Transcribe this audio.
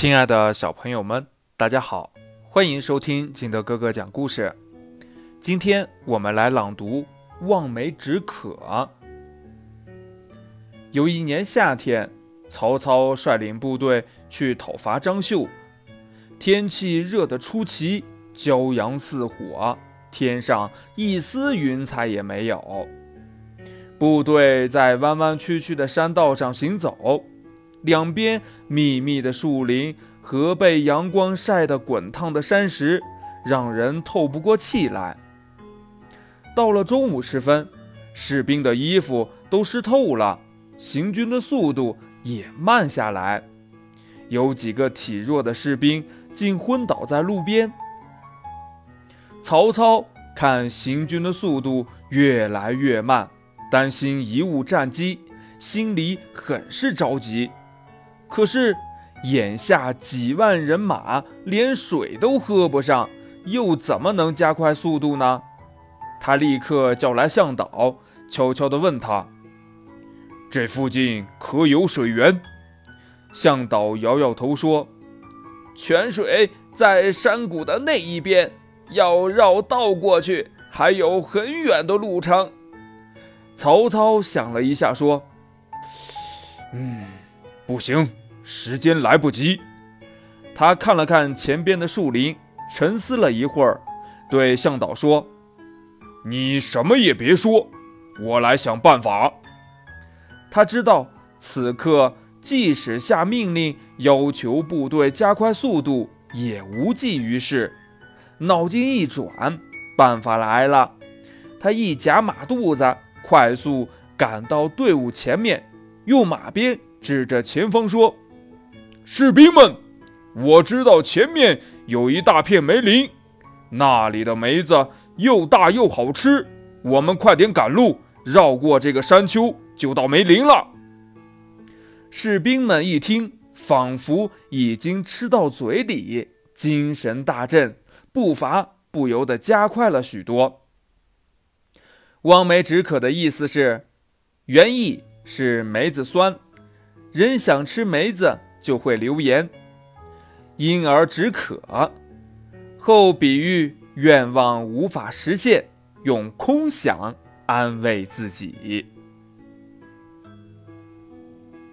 亲爱的小朋友们，大家好，欢迎收听金德哥哥讲故事。今天我们来朗读《望梅止渴》。有一年夏天，曹操率领部队去讨伐张绣，天气热得出奇，骄阳似火，天上一丝云彩也没有。部队在弯弯曲曲的山道上行走。两边密密的树林和被阳光晒得滚烫的山石，让人透不过气来。到了中午时分，士兵的衣服都湿透了，行军的速度也慢下来。有几个体弱的士兵竟昏倒在路边。曹操看行军的速度越来越慢，担心贻误战机，心里很是着急。可是，眼下几万人马连水都喝不上，又怎么能加快速度呢？他立刻叫来向导，悄悄地问他：“这附近可有水源？”向导摇摇头说：“泉水在山谷的那一边，要绕道过去，还有很远的路程。”曹操想了一下，说：“嗯，不行。”时间来不及，他看了看前边的树林，沉思了一会儿，对向导说：“你什么也别说，我来想办法。”他知道此刻即使下命令要求部队加快速度，也无济于事。脑筋一转，办法来了。他一夹马肚子，快速赶到队伍前面，用马鞭指着前方说。士兵们，我知道前面有一大片梅林，那里的梅子又大又好吃。我们快点赶路，绕过这个山丘，就到梅林了。士兵们一听，仿佛已经吃到嘴里，精神大振，步伐不由得加快了许多。望梅止渴的意思是，原意是梅子酸，人想吃梅子。就会留言，因而止渴。后比喻愿望无法实现，用空想安慰自己。